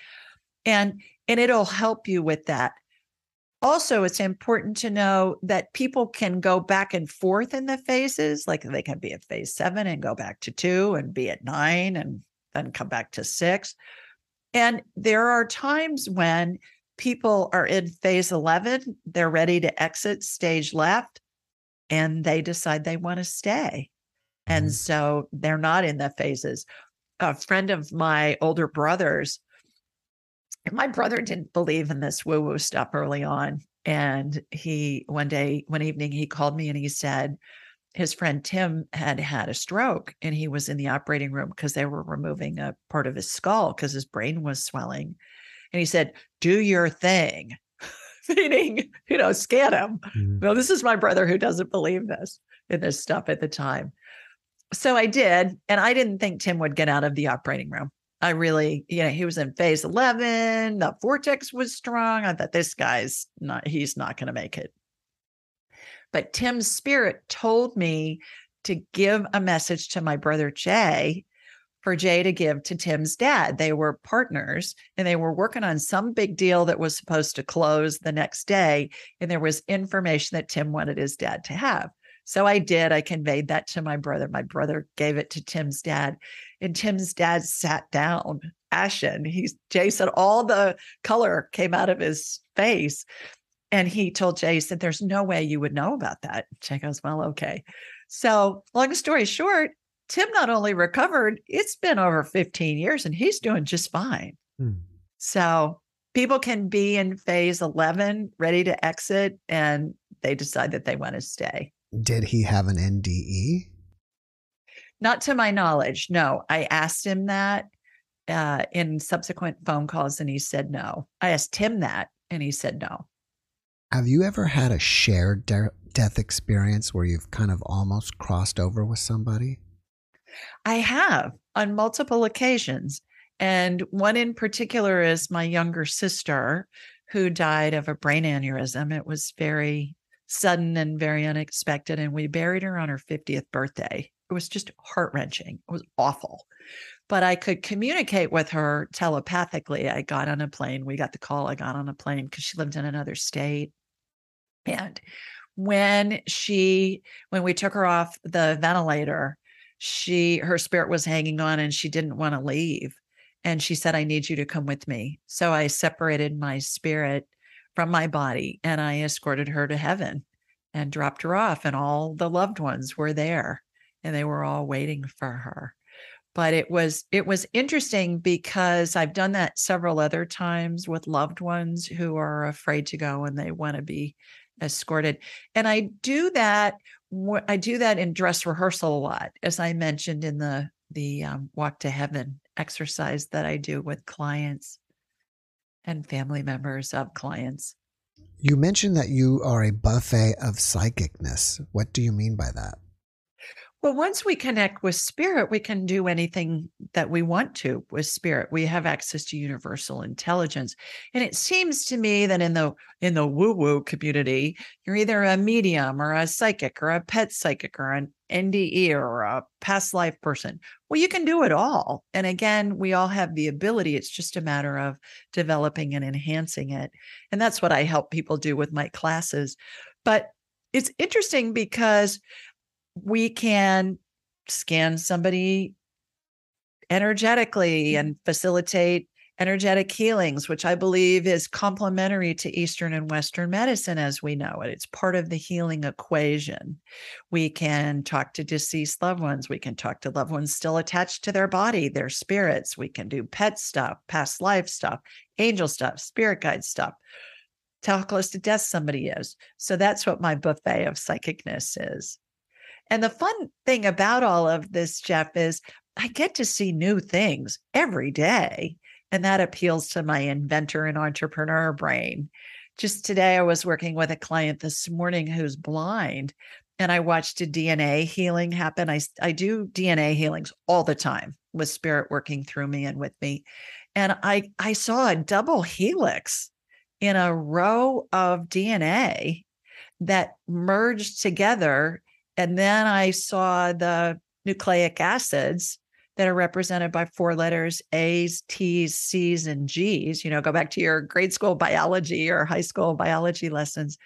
And and it'll help you with that. Also, it's important to know that people can go back and forth in the phases. Like they can be at phase seven and go back to two and be at nine and then come back to six. And there are times when people are in phase 11, they're ready to exit stage left and they decide they want to stay. And Mhm. so they're not in the phases. A friend of my older brother's, my brother didn't believe in this woo woo stuff early on. And he, one day, one evening, he called me and he said his friend Tim had had a stroke and he was in the operating room because they were removing a part of his skull because his brain was swelling. And he said, Do your thing, meaning, you know, scan him. Mhm. Well, this is my brother who doesn't believe this in this stuff at the time. So I did, and I didn't think Tim would get out of the operating room. I really, you know, he was in phase 11. The vortex was strong. I thought this guy's not, he's not going to make it. But Tim's spirit told me to give a message to my brother Jay for Jay to give to Tim's dad. They were partners and they were working on some big deal that was supposed to close the next day. And there was information that Tim wanted his dad to have. So I did. I conveyed that to my brother. My brother gave it to Tim's dad. And Tim's dad sat down, ashen. He's Jay said all the color came out of his face. And he told Jay, said, There's no way you would know about that. Jay goes, Well, okay. So, long story short, Tim not only recovered, it's been over 15 years and he's doing just fine. Hmm. So, people can be in phase 11, ready to exit, and they decide that they want to stay. Did he have an? NDE? Not to my knowledge. No, I asked him that uh, in subsequent phone calls and he said no. I asked him that and he said no. Have you ever had a shared de- death experience where you've kind of almost crossed over with somebody? I have on multiple occasions. And one in particular is my younger sister who died of a brain aneurysm. It was very sudden and very unexpected. And we buried her on her 50th birthday. It was just heart wrenching. It was awful. But I could communicate with her telepathically. I got on a plane. We got the call. I got on a plane because she lived in another state. And when she, when we took her off the ventilator, she, her spirit was hanging on and she didn't want to leave. And she said, I need you to come with me. So I separated my spirit from my body and I escorted her to heaven and dropped her off. And all the loved ones were there and they were all waiting for her. But it was it was interesting because I've done that several other times with loved ones who are afraid to go and they want to be escorted. And I do that I do that in dress rehearsal a lot, as I mentioned in the the um, walk to heaven exercise that I do with clients and family members of clients. You mentioned that you are a buffet of psychicness. What do you mean by that? Well, once we connect with spirit, we can do anything that we want to with spirit. We have access to universal intelligence. And it seems to me that in the in the woo-woo community, you're either a medium or a psychic or a pet psychic or an NDE or a past life person. Well, you can do it all. And again, we all have the ability. It's just a matter of developing and enhancing it. And that's what I help people do with my classes. But it's interesting because we can scan somebody energetically mm-hmm. and facilitate energetic healings, which I believe is complementary to Eastern and Western medicine as we know it. It's part of the healing equation. We can talk to deceased loved ones. We can talk to loved ones still attached to their body, their spirits. We can do pet stuff, past life stuff, angel stuff, spirit guide stuff. Tell how close to death somebody is. So that's what my buffet of psychicness is. And the fun thing about all of this, Jeff, is I get to see new things every day. And that appeals to my inventor and entrepreneur brain. Just today, I was working with a client this morning who's blind, and I watched a DNA healing happen. I, I do DNA healings all the time with spirit working through me and with me. And I, I saw a double helix in a row of DNA that merged together. And then I saw the nucleic acids that are represented by four letters A's, T's, C's, and G's. You know, go back to your grade school biology or high school biology lessons.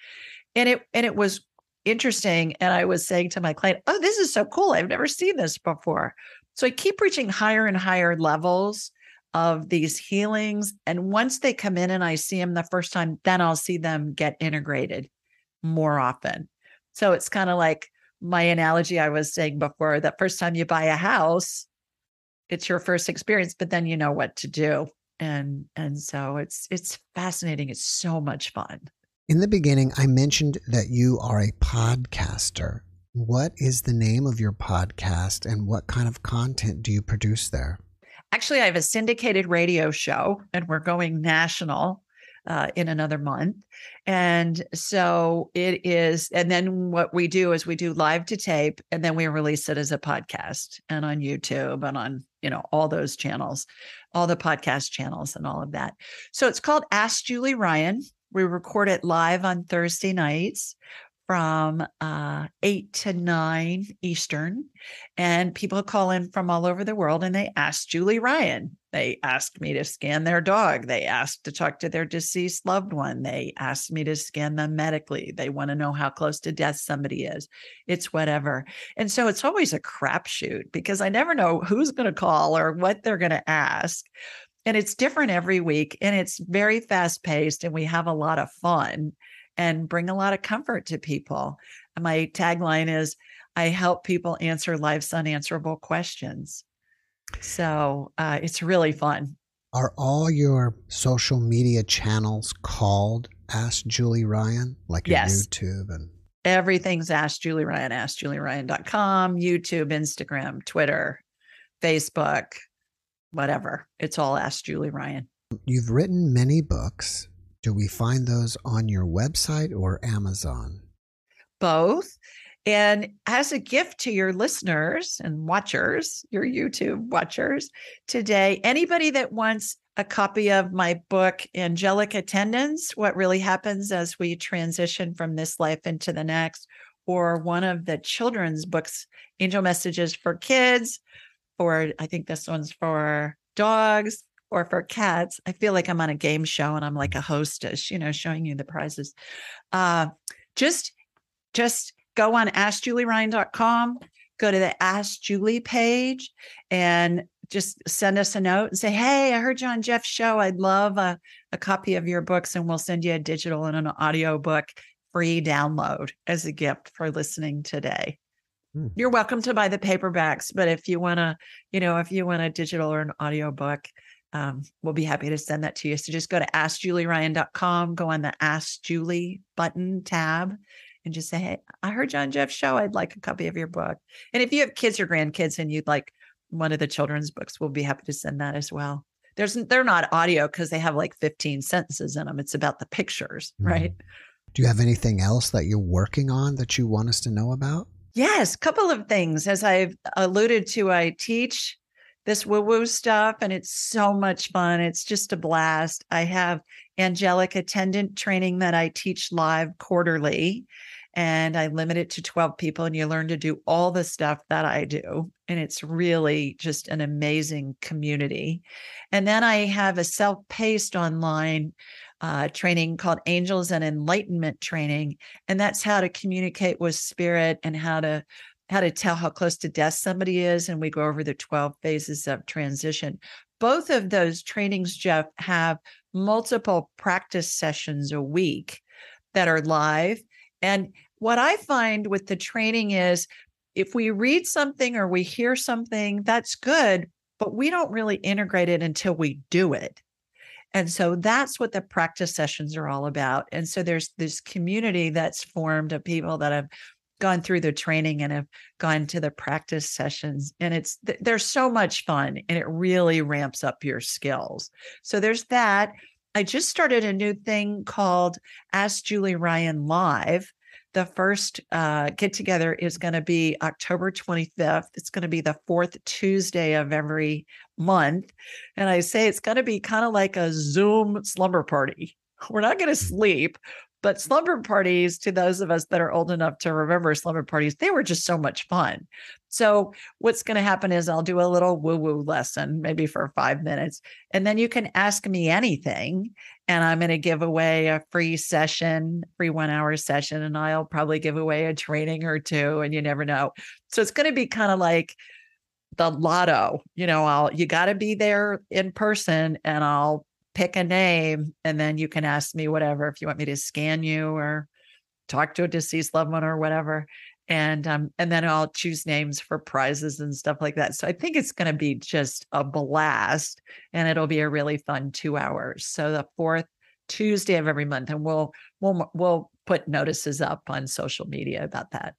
And it and it was interesting. And I was saying to my client, Oh, this is so cool. I've never seen this before. So I keep reaching higher and higher levels of these healings. And once they come in and I see them the first time, then I'll see them get integrated more often. So it's kind of like my analogy I was saying before that first time you buy a house, it's your first experience, but then you know what to do. And and so it's it's fascinating. It's so much fun. In the beginning, I mentioned that you are a podcaster. What is the name of your podcast and what kind of content do you produce there? Actually, I have a syndicated radio show and we're going national uh, in another month. And so it is. And then what we do is we do live to tape and then we release it as a podcast and on YouTube and on, you know, all those channels, all the podcast channels and all of that. So it's called Ask Julie Ryan. We record it live on Thursday nights from uh, 8 to 9 Eastern. And people call in from all over the world and they ask Julie Ryan. They asked me to scan their dog. They asked to talk to their deceased loved one. They asked me to scan them medically. They want to know how close to death somebody is. It's whatever. And so it's always a crapshoot because I never know who's going to call or what they're going to ask. And it's different every week and it's very fast paced and we have a lot of fun and bring a lot of comfort to people. My tagline is I help people answer life's unanswerable questions. So uh, it's really fun. Are all your social media channels called Ask Julie Ryan, like yes. YouTube and everything's Ask Julie Ryan, AskJulieRyan.com, YouTube, Instagram, Twitter, Facebook, whatever. It's all Ask Julie Ryan. You've written many books. Do we find those on your website or Amazon? Both. And as a gift to your listeners and watchers, your YouTube watchers today, anybody that wants a copy of my book, Angelic Attendants What Really Happens as We Transition from This Life into the Next, or one of the children's books, Angel Messages for Kids, or I think this one's for dogs, or for cats. I feel like I'm on a game show and I'm like a hostess, you know, showing you the prizes. Uh, just, just go on askjulieryan.com, go to the Ask Julie page, and just send us a note and say, Hey, I heard you on Jeff's show. I'd love a, a copy of your books, and we'll send you a digital and an audio book free download as a gift for listening today. Hmm. You're welcome to buy the paperbacks, but if you want to, you know, if you want a digital or an audio book, um, we'll be happy to send that to you. So just go to askjulieryan.com, go on the Ask Julie button tab, and just say, Hey, I heard John Jeff's show. I'd like a copy of your book. And if you have kids or grandkids and you'd like one of the children's books, we'll be happy to send that as well. There's they're not audio because they have like 15 sentences in them. It's about the pictures, mm-hmm. right? Do you have anything else that you're working on that you want us to know about? Yes, a couple of things. As I've alluded to, I teach this woo woo stuff, and it's so much fun. It's just a blast. I have angelic attendant training that I teach live quarterly, and I limit it to 12 people, and you learn to do all the stuff that I do. And it's really just an amazing community. And then I have a self paced online uh, training called Angels and Enlightenment Training. And that's how to communicate with spirit and how to how to tell how close to death somebody is. And we go over the 12 phases of transition. both of those trainings, Jeff, have multiple practice sessions a week that are live. And what I find with the training is if we read something or we hear something, that's good, but we don't really integrate it until we do it. And so that's what the practice sessions are all about. And so there's this community that's formed of people that have gone through the training and have gone to the practice sessions and it's they're so much fun and it really ramps up your skills. So there's that. I just started a new thing called Ask Julie Ryan Live the first uh, get together is going to be October 25th. It's going to be the fourth Tuesday of every month. And I say it's going to be kind of like a Zoom slumber party. We're not going to sleep, but slumber parties, to those of us that are old enough to remember slumber parties, they were just so much fun. So, what's going to happen is I'll do a little woo woo lesson, maybe for five minutes, and then you can ask me anything. And I'm going to give away a free session, free one hour session, and I'll probably give away a training or two, and you never know. So, it's going to be kind of like, the lotto you know i'll you got to be there in person and i'll pick a name and then you can ask me whatever if you want me to scan you or talk to a deceased loved one or whatever and um and then I'll choose names for prizes and stuff like that. So I think it's going to be just a blast and it'll be a really fun 2 hours. So the fourth Tuesday of every month and we'll we'll we'll put notices up on social media about that.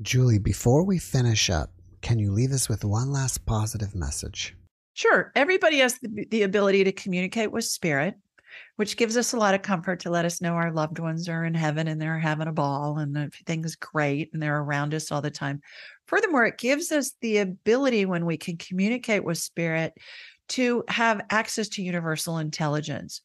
Julie, before we finish up, can you leave us with one last positive message? Sure. Everybody has the, the ability to communicate with spirit, which gives us a lot of comfort to let us know our loved ones are in heaven and they're having a ball and everything's great and they're around us all the time. Furthermore, it gives us the ability when we can communicate with spirit to have access to universal intelligence.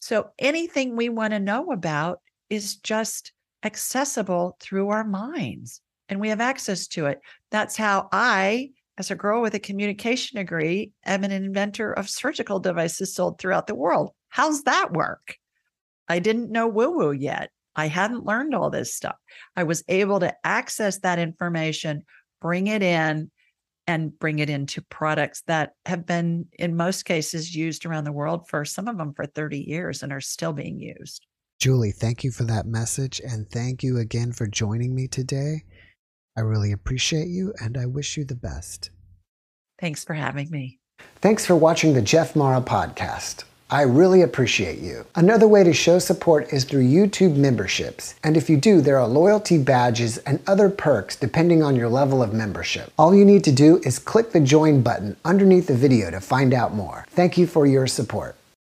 So anything we want to know about is just accessible through our minds and we have access to it. That's how I as a girl with a communication degree, I'm an inventor of surgical devices sold throughout the world. How's that work? I didn't know woo woo yet. I hadn't learned all this stuff. I was able to access that information, bring it in, and bring it into products that have been, in most cases, used around the world for some of them for 30 years and are still being used. Julie, thank you for that message. And thank you again for joining me today. I really appreciate you and I wish you the best. Thanks for having me. Thanks for watching the Jeff Mara podcast. I really appreciate you. Another way to show support is through YouTube memberships. And if you do, there are loyalty badges and other perks depending on your level of membership. All you need to do is click the join button underneath the video to find out more. Thank you for your support.